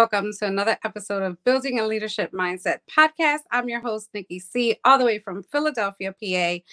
Welcome to another episode of Building a Leadership Mindset podcast. I'm your host, Nikki C., all the way from Philadelphia, PA.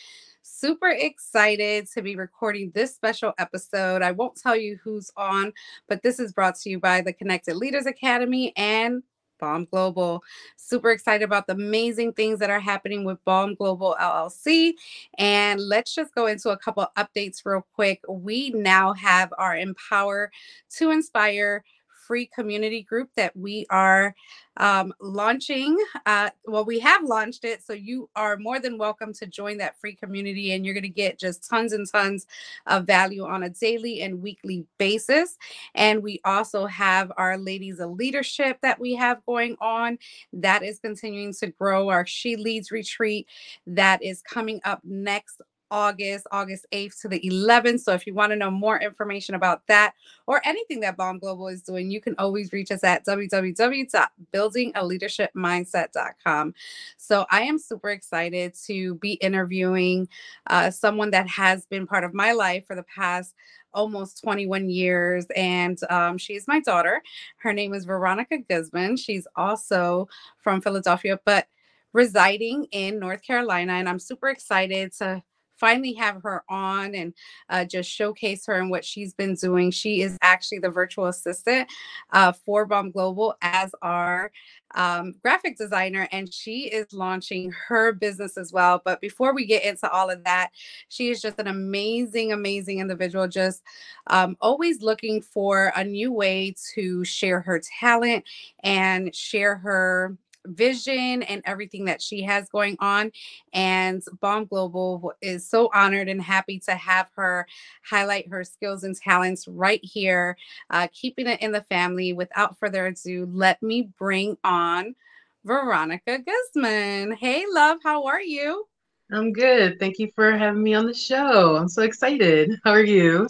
Super excited to be recording this special episode. I won't tell you who's on, but this is brought to you by the Connected Leaders Academy and Balm Global. Super excited about the amazing things that are happening with Balm Global LLC. And let's just go into a couple updates real quick. We now have our Empower to Inspire free community group that we are um, launching. Uh, well, we have launched it, so you are more than welcome to join that free community, and you're going to get just tons and tons of value on a daily and weekly basis. And we also have our Ladies of Leadership that we have going on that is continuing to grow. Our She Leads retreat that is coming up next August, August 8th to the 11th. So if you want to know more information about that or anything that Balm Global is doing, you can always reach us at www.buildingaleadershipmindset.com. So I am super excited to be interviewing uh, someone that has been part of my life for the past almost 21 years. And um, she's my daughter. Her name is Veronica Guzman. She's also from Philadelphia, but residing in North Carolina. And I'm super excited to finally have her on and uh, just showcase her and what she's been doing. She is actually the virtual assistant uh, for Balm Global as our um, graphic designer, and she is launching her business as well. But before we get into all of that, she is just an amazing, amazing individual, just um, always looking for a new way to share her talent and share her vision and everything that she has going on. And Balm Global is so honored and happy to have her highlight her skills and talents right here, uh, keeping it in the family. Without further ado, let me bring on Veronica Guzman. Hey, love, how are you? I'm good. Thank you for having me on the show. I'm so excited. How are you?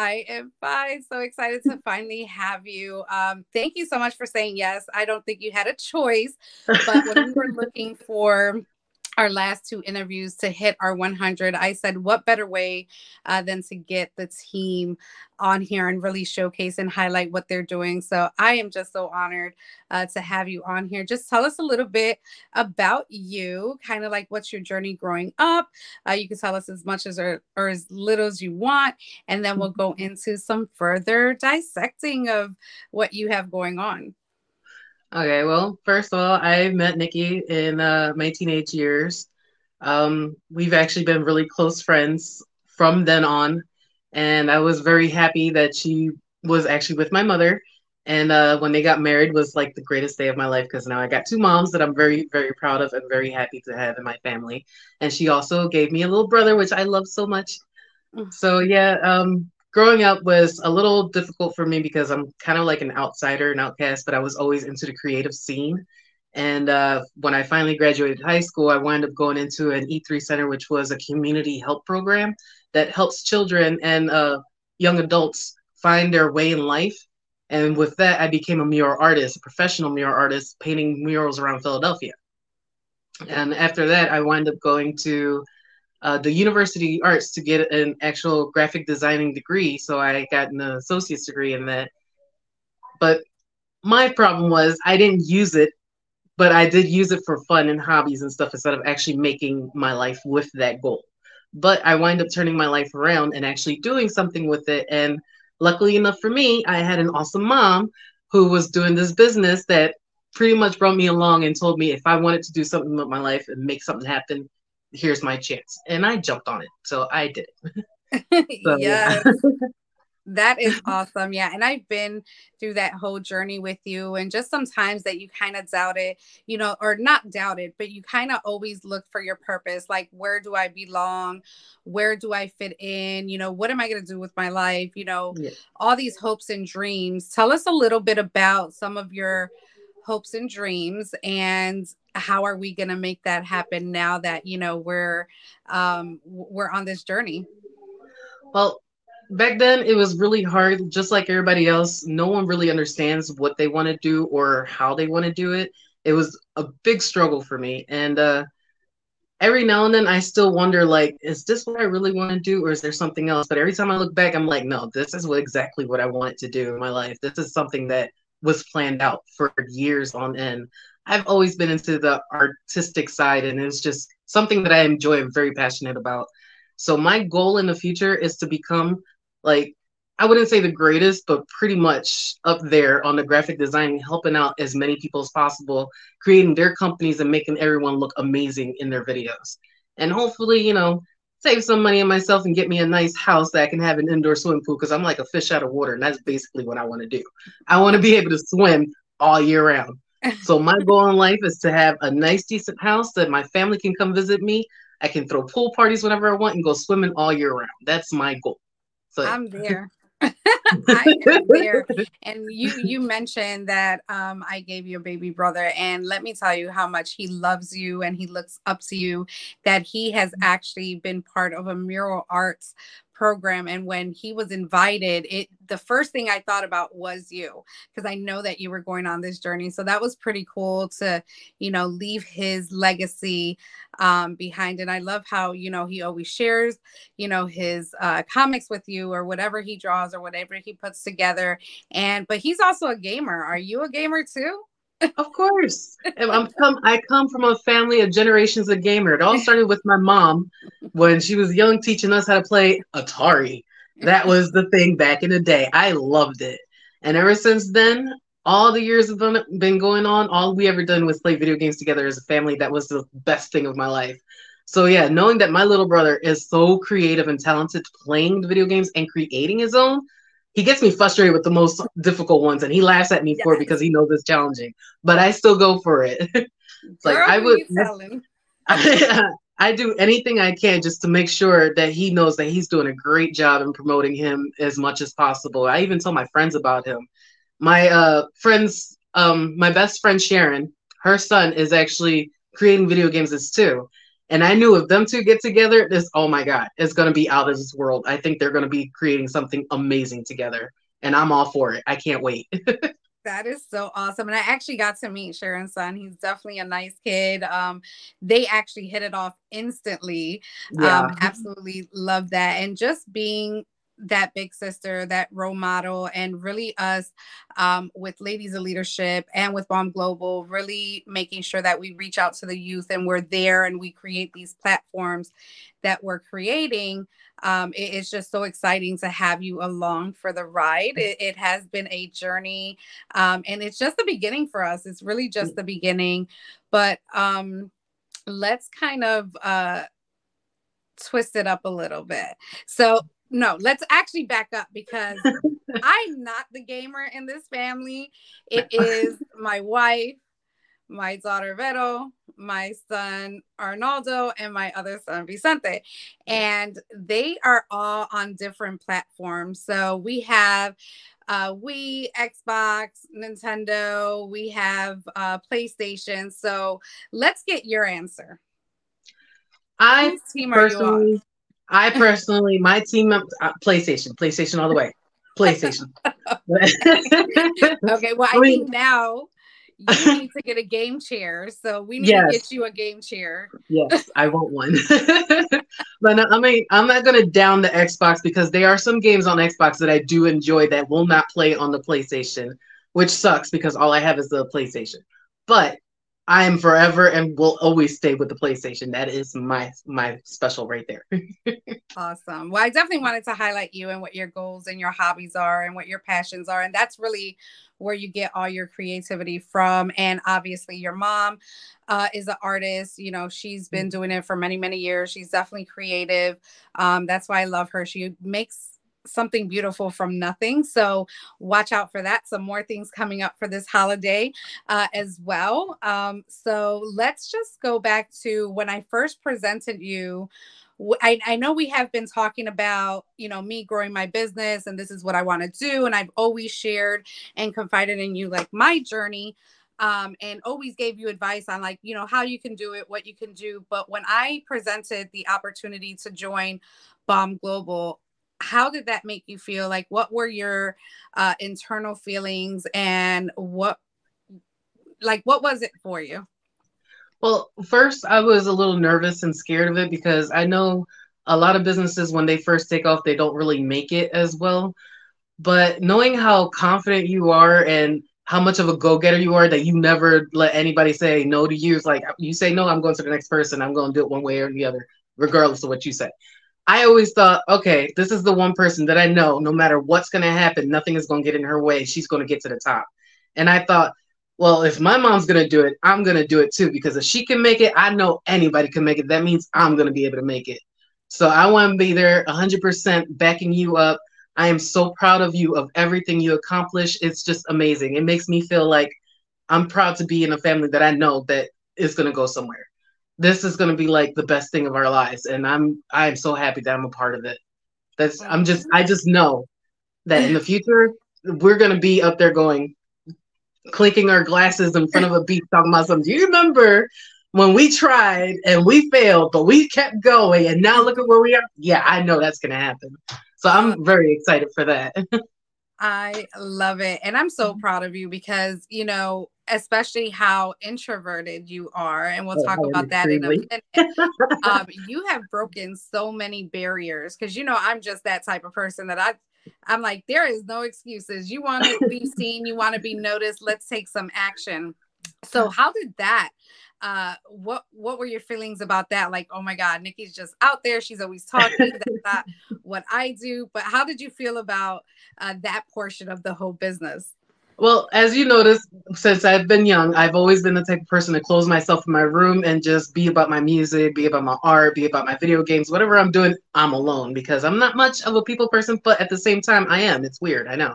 I am fine. So excited to finally have you. Um, thank you so much for saying yes. I don't think you had a choice, but when we were looking for our last two interviews to hit our 100 i said what better way uh, than to get the team on here and really showcase and highlight what they're doing? So i am just so honored uh, to have you on here. Just tell us a little bit about you kind of like what's your journey growing up. Uh, you can tell us as much as or, or as little as you want and then we'll go into some further dissecting of what you have going on Okay, well, first of all, I met Nikki in uh, my teenage years. Um, we've actually been really close friends from then on, and I was very happy that she was actually with my mother. And uh, when they got married, was like the greatest day of my life because now I got two moms that I'm very, very proud of and very happy to have in my family. And she also gave me a little brother, which I love so much. Mm. So yeah, um, growing up was a little difficult for me because I'm kind of like an outsider, an outcast, but I was always into the creative scene. And uh, when I finally graduated high school, I wound up going into an E3 Center, which was a community help program that helps children and uh, young adults find their way in life. And with that, I became a mural artist, a professional mural artist, painting murals around Philadelphia. And after that, I wound up going to uh, the University Arts to get an actual graphic designing degree. So I got an associate's degree in that. But my problem was I didn't use it, but I did use it for fun and hobbies and stuff instead of actually making my life with that goal. But I wind up turning my life around and actually doing something with it. And luckily enough for me, I had an awesome mom who was doing this business that pretty much brought me along and told me if I wanted to do something with my life and make something happen, here's my chance. And I jumped on it. So I did it. so, yes. Yeah. that is awesome. Yeah. And I've been through that whole journey with you. And just sometimes that you kind of doubt it, you know, or not doubt it, but you kind of always look for your purpose. Like, where do I belong? Where do I fit in? You know, what am I going to do with my life? You know, yeah. all these hopes and dreams. Tell us a little bit about some of your hopes and dreams and how are we going to make that happen now that you know we're um we're on this journey? Well back then it was really hard just like everybody else no one really understands what they want to do or how they want to do it. It was a big struggle for me and uh every now and then i still wonder like is this what i really want to do or is there something else? But every time i look back i'm like no this is what exactly what i wanted to do in my life. This is something that was planned out for years on end. I've always been into the artistic side, and it's just something that I enjoy and very passionate about. So my goal in the future is to become like I wouldn't say the greatest, but pretty much up there on the graphic design, helping out as many people as possible, creating their companies and making everyone look amazing in their videos. And hopefully, you know, save some money on myself and get me a nice house that I can have an indoor swimming pool because I'm like a fish out of water. And that's basically what I want to do. I want to be able to swim all year round. So my goal in life is to have a nice, decent house that my family can come visit me. I can throw pool parties whenever I want and go swimming all year round. That's my goal. So I'm there. I am there. And you you mentioned that um, I gave you a baby brother, and let me tell you how much he loves you and he looks up to you. That he has actually been part of a mural arts program and when he was invited it the first thing i thought about was you because i know that you were going on this journey. So that was pretty cool to you know leave his legacy um, behind. And i love how you know he always shares you know his uh, comics with you or whatever he draws or whatever he puts together. And but he's also a gamer. Are you a gamer too of course. I'm come I come from a family of generations of gamer. It all started with my mom when she was young teaching us how to play Atari. That was the thing back in the day. I loved it. And ever since then, all the years have been going on, all we ever done was play video games together as a family. That was the best thing of my life. So yeah, knowing that my little brother is so creative and talented playing the video games and creating his own, he gets me frustrated with the most difficult ones and he laughs at me yes. for it because he knows it's challenging but i still go for it. It's like i would I, I do anything i can just to make sure that he knows that he's doing a great job in promoting him as much as possible. I even tell my friends about him. My uh friends um my best friend sharon her son is actually creating video games as too and I knew if them two get together, this, oh my God, it's going to be out of this world. I think they're going to be creating something amazing together. And I'm all for it. I can't wait. that is so awesome. And I actually got to meet Sharon's son. He's definitely a nice kid. Um, they actually hit it off instantly. Yeah. Um, absolutely love that. And just being that big sister, that role model, and really us um, with Ladies of Leadership and with Balm Global, really making sure that we reach out to the youth and we're there and we create these platforms that we're creating. Um, it is just so exciting to have you along for the ride. It, it has been a journey, um, and it's just the beginning for us. It's really just the beginning. But um, let's kind of uh, twist it up a little bit. So, no, let's actually back up because I'm not the gamer in this family. It is my wife, my daughter Vero, my son Arnaldo, and my other son Vicente. And they are all on different platforms. So we have uh, Wii, Xbox, Nintendo, we have uh, PlayStation. So let's get your answer. I team personally, I personally, my team, uh, PlayStation, PlayStation all the way, PlayStation. okay, well, I, think now you need to get a game chair. So we need yes. to get you a game chair. Yes, I want one. but I mean, I'm not going to down the Xbox because there are some games on Xbox that I do enjoy that will not play on the PlayStation, which sucks because all I have is the PlayStation. But I am forever and will always stay with the PlayStation. That is my my special right there. awesome. Well, I definitely wanted to highlight you and what your goals and your hobbies are and what your passions are, and that's really where you get all your creativity from. And obviously, your mom uh, is an artist. You know, she's been mm. doing it for many many years. She's definitely creative. Um, that's why I love her. She makes something beautiful from nothing. So watch out for that. Some more things coming up for this holiday uh, as well. Um, so let's just go back to when I first presented you. I, I know we have been talking about, you know, me growing my business and this is what I want to do. And I've always shared and confided in you like my journey. Um, and always gave you advice on like you know how you can do it what you can do but when i presented the opportunity to join balm global how did that make you feel like what were your uh, internal feelings and what like what was it for you well first i was a little nervous and scared of it because i know a lot of businesses when they first take off they don't really make it as well but knowing how confident you are and how much of a go-getter you are that you never let anybody say no to you. It's like you say no, I'm going to the next person. I'm going to do it one way or the other, regardless of what you say. I always thought, okay, this is the one person that I know, no matter what's going to happen, nothing is going to get in her way. She's going to get to the top. And I thought, well, if my mom's going to do it, I'm going to do it too, because if she can make it, I know anybody can make it. That means I'm going to be able to make it. So I want to be there 100% backing you up. I am so proud of you, of everything you accomplish. It's just amazing. It makes me feel like I'm proud to be in a family that I know that is going to go somewhere this is going to be like the best thing of our lives and i'm i'm so happy that i'm a part of it that's i'm just i just know that in the future we're going to be up there going clinking our glasses in front of a beach talking about something do you remember when we tried and we failed but we kept going and now look at where we are yeah i know that's going to happen so i'm very excited for that I love it. And I'm so mm-hmm. proud of you because, you know, especially how introverted you are. And we'll oh, talk about that in a minute. um, you have broken so many barriers because, you know, I'm just that type of person that I, I'm like, there is no excuses. You want to be seen, you want to be noticed. Let's take some action. So, how did that uh what what were your feelings about that like oh my god nikki's just out there she's always talking that's not what i do but how did you feel about uh, that portion of the whole business well as you notice since i've been young i've always been the type of person to close myself in my room and just be about my music be about my art be about my video games whatever i'm doing i'm alone because i'm not much of a people person but at the same time i am it's weird i know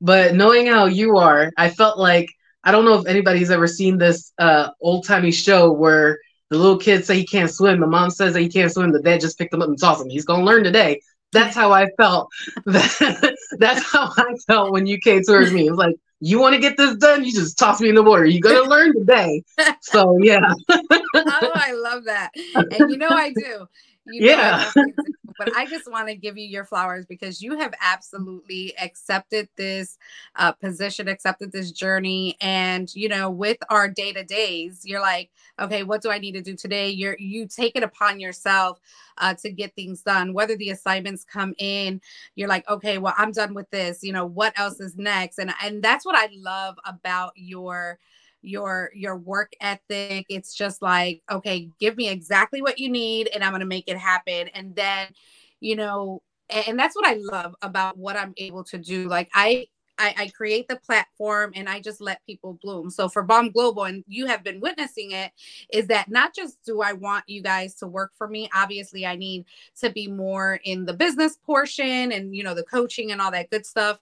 but knowing how you are i felt like I don't know if anybody's ever seen this uh, old timey show where the little kid say he can't swim, the mom says that he can't swim, the dad just picked him up and tossed him. He's gonna learn today. That's how I felt. That's how I felt when you came towards me. It was like, you want to get this done? You just toss me in the water. You're gonna learn today. So yeah. oh, I love that, and you know I do. You know yeah. I but I just want to give you your flowers because you have absolutely accepted this uh, position, accepted this journey, and you know, with our day to days, you're like, okay, what do I need to do today? You're you take it upon yourself uh, to get things done. Whether the assignments come in, you're like, okay, well, I'm done with this. You know, what else is next? And and that's what I love about your your your work ethic it's just like okay give me exactly what you need and i'm going to make it happen and then you know and that's what i love about what i'm able to do like i I, I, create the platform and I just let people bloom. So for Balm Global, and you have been witnessing it, is that not just do I want you guys to work for me? Obviously, I need to be more in the business portion and you know the coaching and all that good stuff.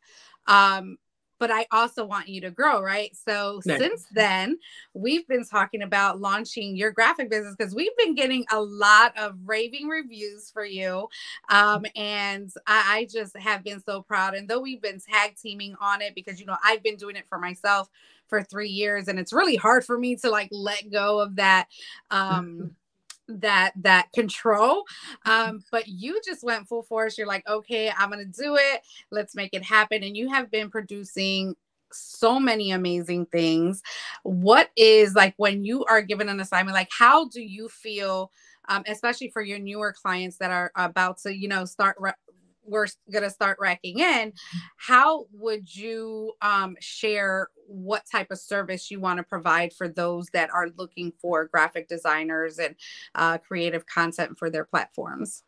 Um, but I also want you to grow, right? So nice. since then, we've been talking about launching your graphic business because we've been getting a lot of raving reviews for you. Um, and I, I just have been so proud. And though we've been tag teaming on it because, you know, I've been doing it for myself for three years and it's really hard for me to like let go of that um that that control um but you just went full force. You're like okay i'm gonna do it. Let's make it happen. And you have been producing so many amazing things. What is like when you are given an assignment like how do you feel um, especially for your newer clients that are about to you know start re- we're going to start racking in how would you um, share what type of service you want to provide for those that are looking for graphic designers and uh, creative content for their platforms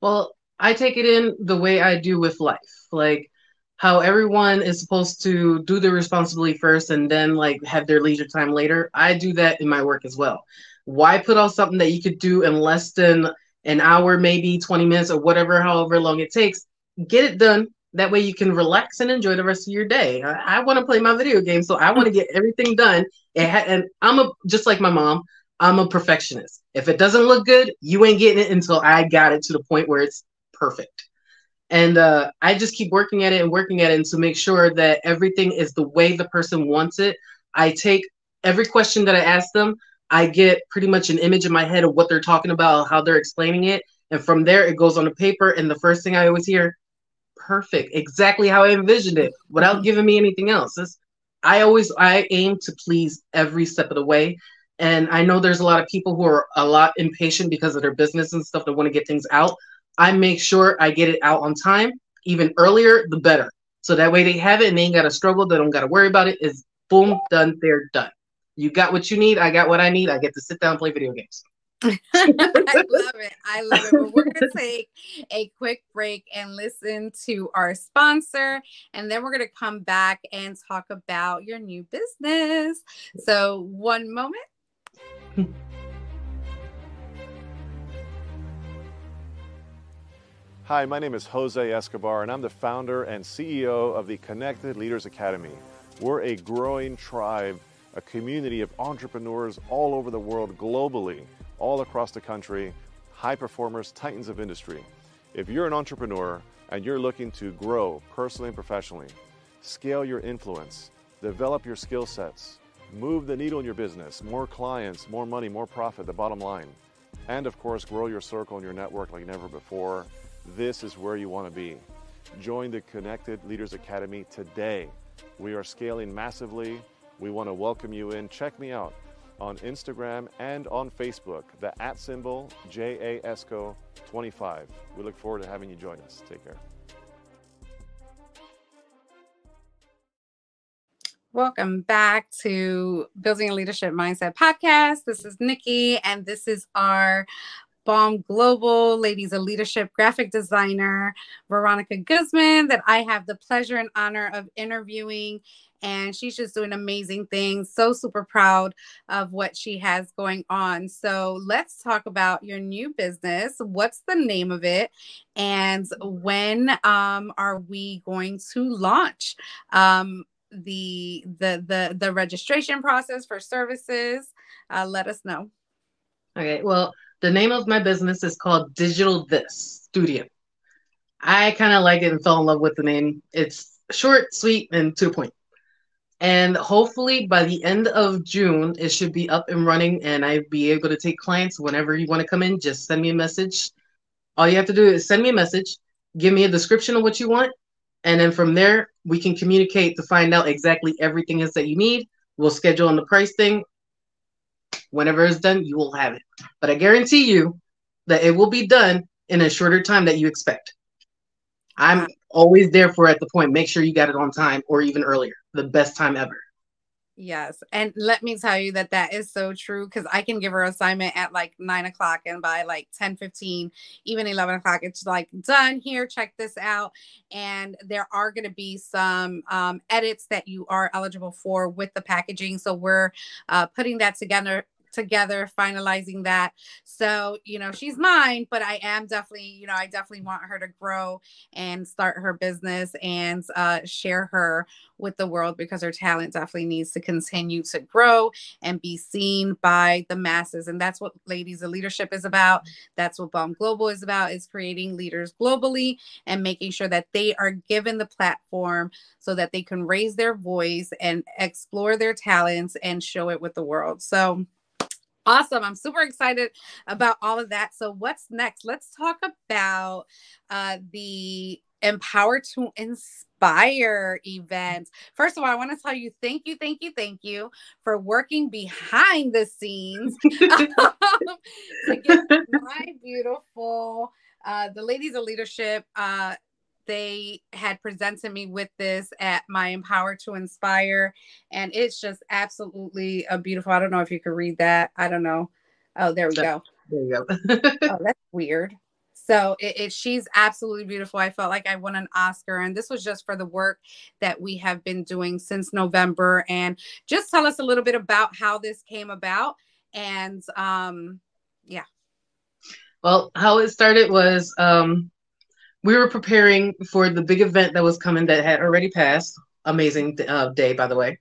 well i take it in the way i do with life like how everyone is supposed to do their responsibility first and then like have their leisure time later i do that in my work as well why put out something that you could do in less than an hour, maybe 20 minutes or whatever, however long it takes, get it done. That way you can relax and enjoy the rest of your day. I, I want to play my video game, so I want to get everything done. And, ha- and I'm a just like my mom. I'm a perfectionist. If it doesn't look good, you ain't getting it until I got it to the point where it's perfect. And uh, I just keep working at it and working at it and to make sure that everything is the way the person wants it. I take every question that I ask them, I get pretty much an image in my head of what they're talking about, how they're explaining it. And from there, it goes on the paper. And the first thing I always hear, perfect, exactly how I envisioned it without giving me anything else. I always, I aim to please every step of the way. And I know there's a lot of people who are a lot impatient because of their business and stuff that want to get things out. I make sure I get it out on time, even earlier, the better. So that way they have it and they ain't got to struggle. They don't got to worry about. It's boom, done, they're done. You got what you need. I got what I need. I get to sit down and play video games. I love it. I love it. But we're going to take a quick break and listen to our sponsor. And then we're going to come back and talk about your new business. So, one moment. Hi, my name is Jose Escobar, and I'm the founder and CEO of the Connected Leaders Academy. We're a growing tribe, a community of entrepreneurs all over the world, globally, all across the country, high performers, titans of industry. If you're an entrepreneur and you're looking to grow personally and professionally, scale your influence, develop your skill sets, move the needle in your business, more clients, more money, more profit, the bottom line, and of course, grow your circle and your network like never before this is where you want to be. Join the Connected Leaders Academy today. We are scaling massively. We want to welcome you in. Check me out on Instagram and on Facebook, the at symbol JASCO25. We look forward to having you join us. Take care. Welcome back to Building a Leadership Mindset podcast. This is Nikki, and this is our Balm Global Ladies of Leadership graphic designer, Veronica Guzman, that I have the pleasure and honor of interviewing. And she's just doing amazing things. So super proud of what she has going on. So let's talk about your new business. What's the name of it? And when um, are we going to launch? Um, the the the the registration process for services uh, let us know okay well the name of my business is called Digital This Studio. I kind of like it and fell in love with the name. It's short, sweet, and to the point. And hopefully by the end of June, it should be up and running and I'd be able to take clients whenever you want to come in. Just send me a message. All you have to do is send me a message, give me a description of what you want. And then from there, we can communicate to find out exactly everything is that you need. We'll schedule on the price thing whenever it's done, you will have it. But I guarantee you that it will be done in a shorter time that you expect. I'm always there for at the point. Make sure you got it on time or even earlier. The best time ever. Yes. And let me tell you that that is so true because I can give her assignment at like nine o'clock and by like 10 15, even 11 o'clock, it's like done here. Check this out. And there are going to be some um, edits that you are eligible for with the packaging. So we're uh, putting that together together finalizing that. So you know she's mine but i am definitely you know i definitely want her to grow and start her business and uh, share her with the world because her talent definitely needs to continue to grow and be seen by the masses. And that's what ladies of leadership is about. That's what balm global is about is creating leaders globally and making sure that they are given the platform so that they can raise their voice and explore their talents and show it with the world. So Awesome. I'm super excited about all of that. So, what's next? Let's talk about uh, the Empower to Inspire event. First of all, I want to tell you thank you, thank you, thank you for working behind the scenes to get my beautiful, uh, the Ladies of Leadership uh, they had presented me with this at my Empower to Inspire. And it's just absolutely a beautiful. I don't know if you could read that. I don't know. Oh, there we go. There you go. oh, that's weird. So it, it, she's absolutely beautiful. I felt like I won an Oscar, and this was just for the work that we have been doing since November. And just tell us a little bit about how this came about. And um, yeah. Well, how it started was um, we were preparing for the big event that was coming that had already passed. Amazing uh, day, by the way.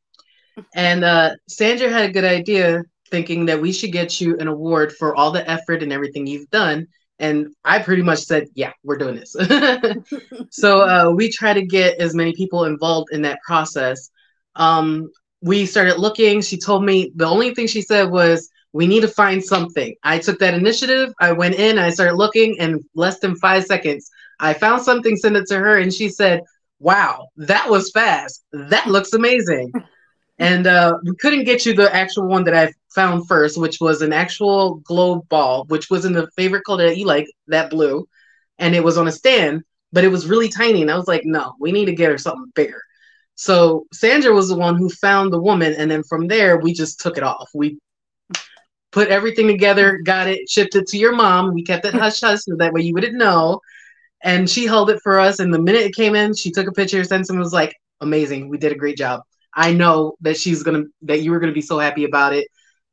And uh, Sandra had a good idea, thinking that we should get you an award for all the effort and everything you've done. And I pretty much said, "Yeah, we're doing this." so uh, we try to get as many people involved in that process. Um, we started looking. She told me the only thing she said was, "We need to find something." I took that initiative. I went in. I started looking, and less than five seconds, I found something, sent it to her, and she said, Wow, that was fast. That looks amazing. and uh, we couldn't get you the actual one that I found first, which was an actual globe ball, which was in the favorite color that you like, that blue. And it was on a stand. but it was really tiny. And I was like, no, we need to get her something bigger. So Sandra was the one who found the woman, and then from there we just took it off. We put everything together, got it, shipped it to your mom. We kept it hush hush so that way you wouldn't know. And she held it for us. And the minute it came in, she took a picture, sent and was like, amazing. We did a great job. I know that she's gonna that you were gonna be so happy about it.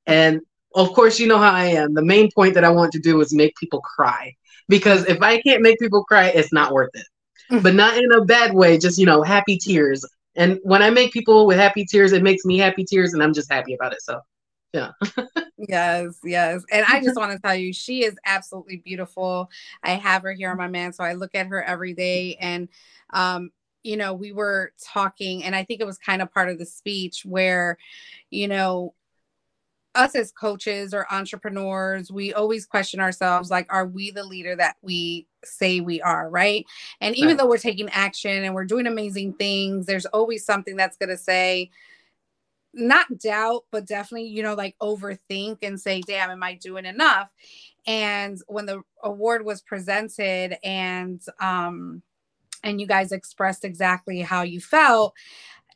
And of course, you know how I am. The main point that I want to do is make people cry. Because if I can't make people cry, it's not worth it. Mm. but not in a bad way, just you know, happy tears. And when I make people with happy tears, it makes me happy tears, and I'm just happy about it. So, yeah. yes, yes. And I just want to tell you, she is absolutely beautiful. I have her here on my man, so I look at her every day. And, um, you know, we were talking, and I think it was kind of part of the speech where, you know, us as coaches or entrepreneurs, we always question ourselves like, are we the leader that we say we are? Right. And even right. though we're taking action and we're doing amazing things, there's always something that's going to say, not doubt, but definitely, you know, like overthink and say, damn, am I doing enough? And when the award was presented and, um, and you guys expressed exactly how you felt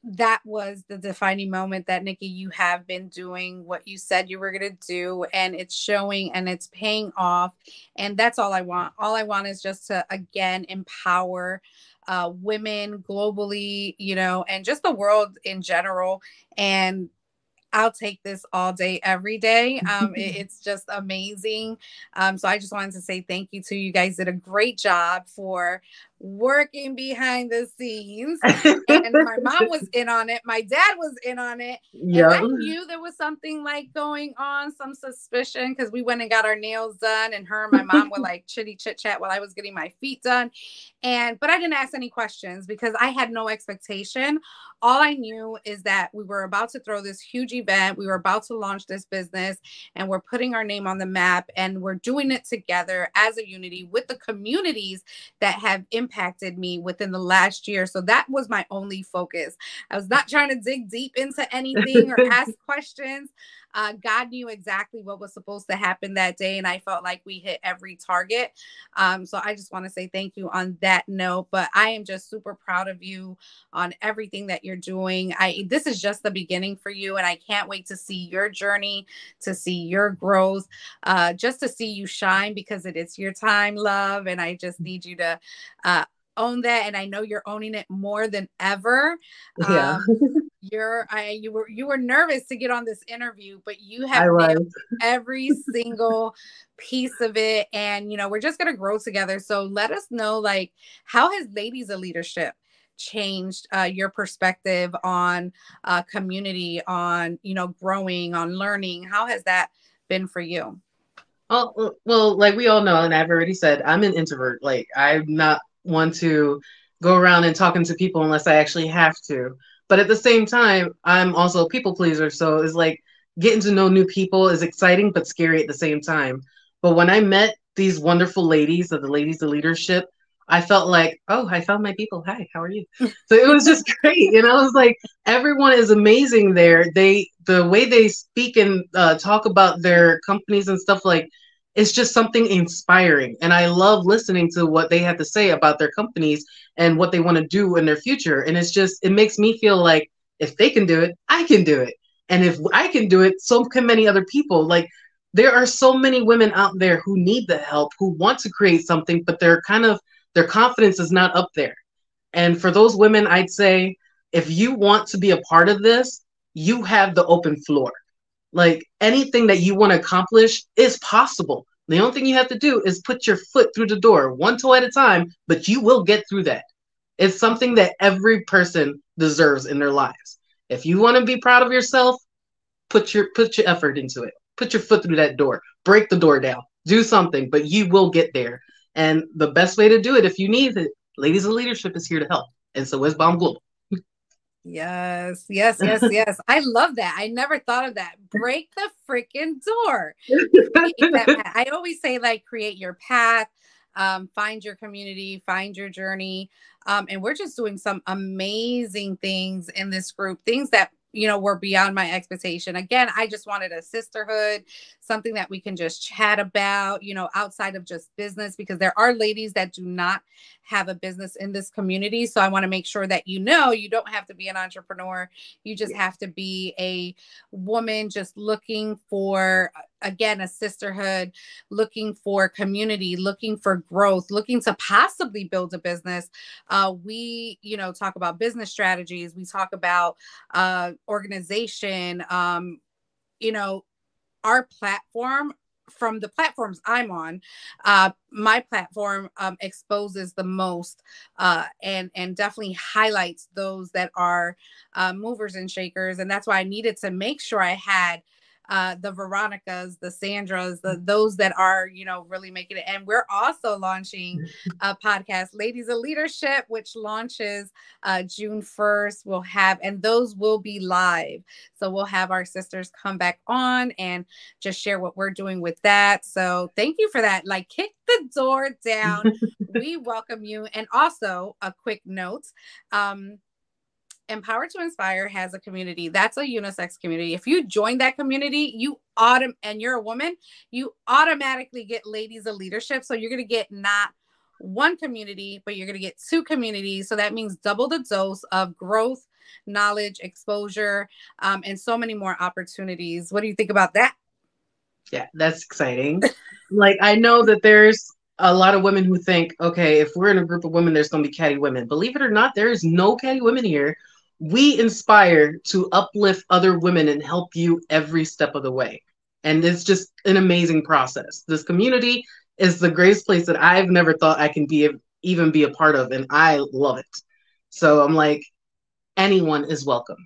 that was the defining moment that Nikki, you have been doing what you said you were going to do, and it's showing and it's paying off. And that's all I want. All I want is just to, again, empower uh, women globally, you know, and just the world in general. And I'll take this all day, every day. Um, it, it's just amazing. Um, so I just wanted to say thank you to you guys. Did a great job for working behind the scenes. and my mom was in on it. My dad was in on it. Yeah. I knew there was something like going on, some suspicion, because we went and got our nails done, and her and my mom were like chitty chit chat while I was getting my feet done. And but I didn't ask any questions because I had no expectation. All I knew is that we were about to throw this huge event. We were about to launch this business and we're putting our name on the map and we're doing it together as a unity with the communities that have impacted me within the last year. So that was my only focus. I was not trying to dig deep into anything or ask questions. Uh, God knew exactly what was supposed to happen that day, and I felt like we hit every target. Um, so I just want to say thank you on that note. But I am just super proud of you on everything that you're doing. I this is just the beginning for you, and I can't wait to see your journey, to see your growth, uh, just to see you shine because it is your time, love. And I just need you to uh, own that and i know you're owning it more than ever yeah um, you're i you were you were nervous to get on this interview but you have every single piece of it and you know we're just going to grow together so let us know like how has ladies of leadership changed uh, your perspective on uh, community on you know growing on learning how has that been for you Oh well, like we all know, and I've already said, I'm an introvert. Like I'm not want to go around and talking to people unless I actually have to. But at the same time, I'm also a people pleaser. So it's like getting to know new people is exciting but scary at the same time. But when I met these wonderful ladies of the ladies of leadership, I felt like, oh, I found my people. Hi, how are you? so it was just great. And I was like, everyone is amazing there. They the way they speak and uh, talk about their companies and stuff like it's just something inspiring. And I love listening to what they have to say about their companies and what they want to do in their future. And it's just, it makes me feel like if they can do it, I can do it. And if I can do it, so can many other people. Like there are so many women out there who need the help, who want to create something, but they're kind of, their confidence is not up there. And for those women, I'd say if you want to be a part of this, you have the open floor like anything that you want to accomplish is possible. The only thing you have to do is put your foot through the door, one toe at a time, but you will get through that. It's something that every person deserves in their lives. If you want to be proud of yourself, put your put your effort into it. Put your foot through that door. Break the door down. Do something, but you will get there. And the best way to do it, if you need it, Ladies of Leadership is here to help. And so is Balm Global. Yes, yes, yes, yes. I love that. I never thought of that. Break the freaking door. I always say, like, create your path, um, find your community, find your journey. Um, and we're just doing some amazing things in this group, things that you know, were beyond my expectation. Again, I just wanted a sisterhood, something that we can just chat about, you know, outside of just business, because there are ladies that do not have a business in this community. So I want to make sure that you know you don't have to be an entrepreneur. You just have to be a woman just looking for, again, a sisterhood, looking for community, looking for growth, looking to possibly build a business. Uh, we, you know, talk about business strategies. We talk about, uh, organization um you know our platform from the platforms I'm on, uh, my platform um, exposes the most uh, and and definitely highlights those that are uh, movers and shakers, and that's why I needed to make sure I had uh, the Veronicas, the Sandras, the those that are you know really making it. And we're also launching a podcast, Ladies of Leadership, which launches uh, June first. We'll have and those will be live, so we'll have our sisters come back on and just share what we're doing with that. So thank you for that. Like kick the door down. we welcome you. And also a quick note. Um, Empower to Inspire has a community. That's a unisex community. If you join that community, you autom and you're a woman, you automatically get ladies of leadership. So you're going to get not one community, but you're going to get two communities. So that means double the dose of growth, knowledge, exposure, um, and so many more opportunities. What do you think about that? Yeah, that's exciting. like I know that there's a lot of women who think, okay, if we're in a group of women, there's going to be catty women. Believe it or not, there is no catty women here we inspire to uplift other women and help you every step of the way. And it's just an amazing process. This community is the greatest place that I've never thought I can be even be a part of, and I love it. So I'm like, anyone is welcome.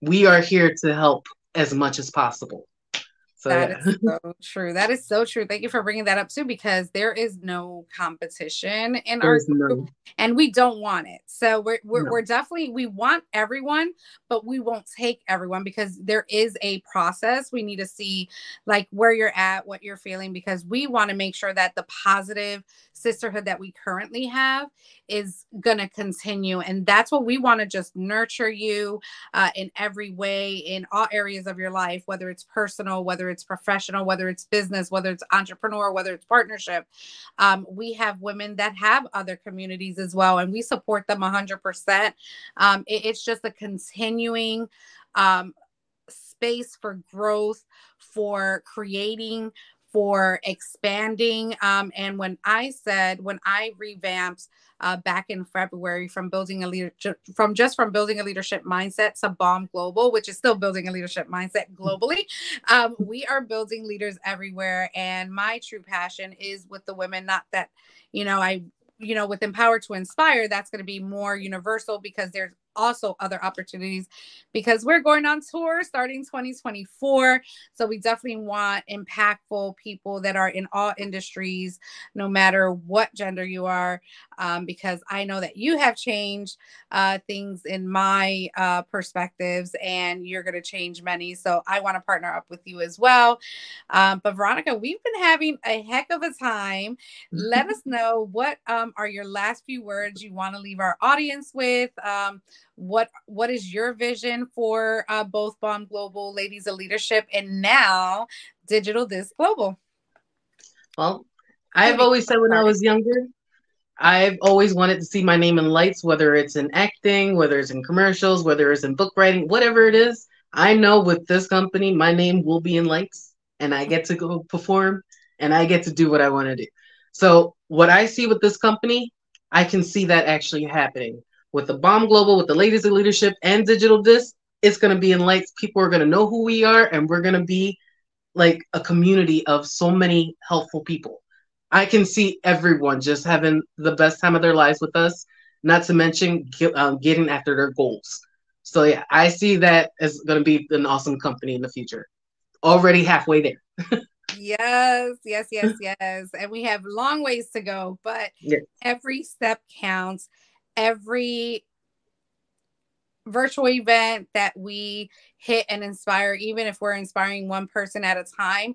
We are here to help as much as possible. So, that yeah. is so true. That is so true. Thank you for bringing that up too, because there is no competition in There's our group, no. and we don't want it. So we're we're, no. we're definitely we want everyone, but we won't take everyone because there is a process. We need to see like where you're at, what you're feeling, because we want to make sure that the positive sisterhood that we currently have is going to continue. And that's what we want to just nurture you uh, in every way, in all areas of your life, whether it's personal, whether it's professional, whether it's business, whether it's entrepreneur, whether it's partnership. Um, we have women that have other communities as well, and we support them 100%. Um, it, it's just a continuing um, space for growth, for creating for expanding. Um, and when I said, when I revamped uh, back in February from building a leader, from just from building a leadership mindset to Balm Global, which is still building a leadership mindset globally, um, we are building leaders everywhere. And my true passion is with the women, not that, you know, I you know, with Empower to Inspire, that's going to be more universal because there's also other opportunities because we're going on tour starting 2024. So we definitely want impactful people that are in all industries, no matter what gender you are, um, because I know that you have changed uh, things in my uh, perspectives and you're going to change many. So I want to partner up with you as well. Um, but Veronica, we've been having a heck of a time. Let us know what um, are your last few words you want to leave our audience with. What what is your vision for uh, both balm global ladies of leadership and now digital this global? Well i've always said when i was younger i've always wanted to see my name in lights whether it's in acting whether it's in commercials whether it's in book writing whatever it is. I know with this company my name will be in lights and i get to go perform and i get to do what i want to do. So what i see with this company i can see that actually happening with the Balm Global, with the Ladies of Leadership and Digital This, it's going to be in lights. People are going to know who we are, and we're going to be like a community of so many helpful people. I can see everyone just having the best time of their lives with us, not to mention get, um, getting after their goals. So, yeah, I see that as going to be an awesome company in the future. Already halfway there. yes, yes, yes, yes. And we have long ways to go, but yes. every step counts every virtual event that we hit and inspire, even if we're inspiring one person at a time,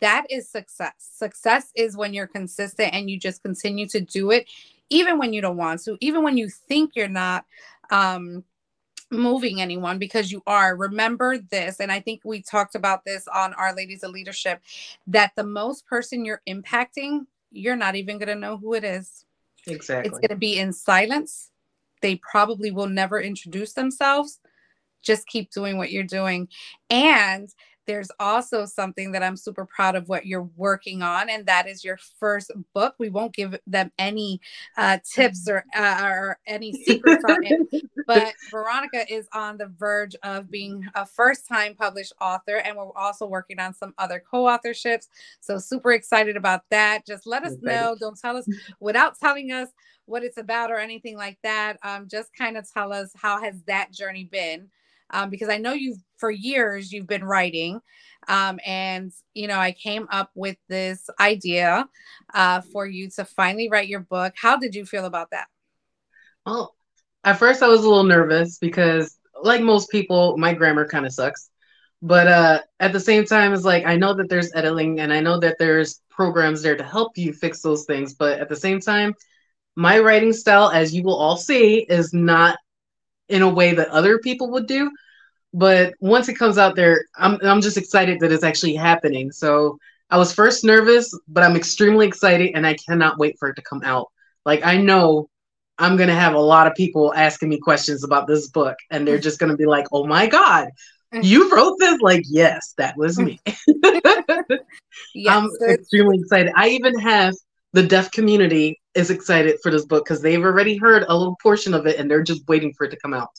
that is success. Success is when you're consistent and you just continue to do it, even when you don't want to, even when you think you're not. Um, moving anyone because you are. Remember this, and I think we talked about this on Our Ladies of Leadership that the most person you're impacting, you're not even going to know who it is. Exactly. It's going to be in silence. They probably will never introduce themselves. Just keep doing what you're doing. And there's also something that I'm super proud of what you're working on, and that is your first book. We won't give them any uh, tips or, uh, or any secrets on it, but Veronica is on the verge of being a first time published author, and we're also working on some other co authorships. So, super excited about that. Just let us know. Don't tell us without telling us what it's about or anything like that. Um, just kind of tell us how has that journey been um, because I know you've for years you've been writing. Um, and you know, I came up with this idea uh, for you to finally write your book. How did you feel about that? Well, at first I was a little nervous because, like most people, my grammar kind of sucks. But uh, at the same time, it's like I know that there's editing and I know that there's programs there to help you fix those things. But at the same time, my writing style, as you will all see, is not in a way that other people would do. But once it comes out there, I'm I'm just excited that it's actually happening. So I was first nervous, but I'm extremely excited and I cannot wait for it to come out. Like I know I'm gonna have a lot of people asking me questions about this book, and they're just gonna be like, "Oh my god, you wrote this?" Like, yes, that was me. yes, I'm extremely excited. I even have the deaf community is excited for this book because they've already heard a little portion of it, and they're just waiting for it to come out.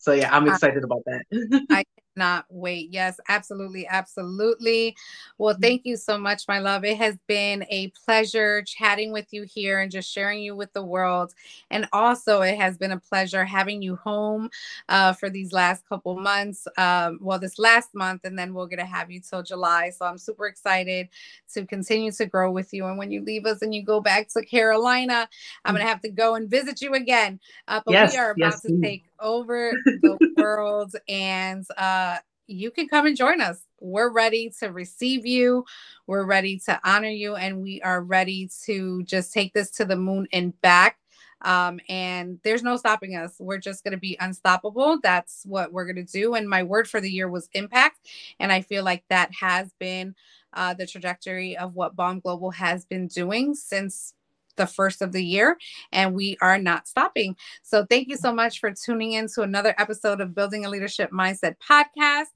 So yeah, I'm excited about that. I cannot wait. Yes, absolutely, absolutely. Well, mm-hmm. thank you so much, my love. It has been a pleasure chatting with you here and just sharing you with the world. And also, it has been a pleasure having you home uh, for these last couple months. Um, well, this last month, and then we're gonna have you till July. So I'm super excited to continue to grow with you. And when you leave us and you go back to Carolina, I'm gonna mm. have to go and visit you again. Uh, but yes, we are about yes, to take over the world and uh, you can come and join us. We're ready to receive you. We're ready to honor you. And we are ready to just take this to the moon and back. Um, and there's no stopping us. We're just going to be unstoppable. That's what we're going to do. And my word for the year was impact. And I feel like that has been uh, the trajectory of what Balm Global has been doing since the first of the year, and we are not stopping. So, thank you so much for tuning in to another episode of Building a Leadership Mindset podcast.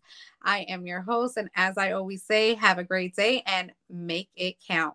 I am your host, and as I always say, have a great day and make it count.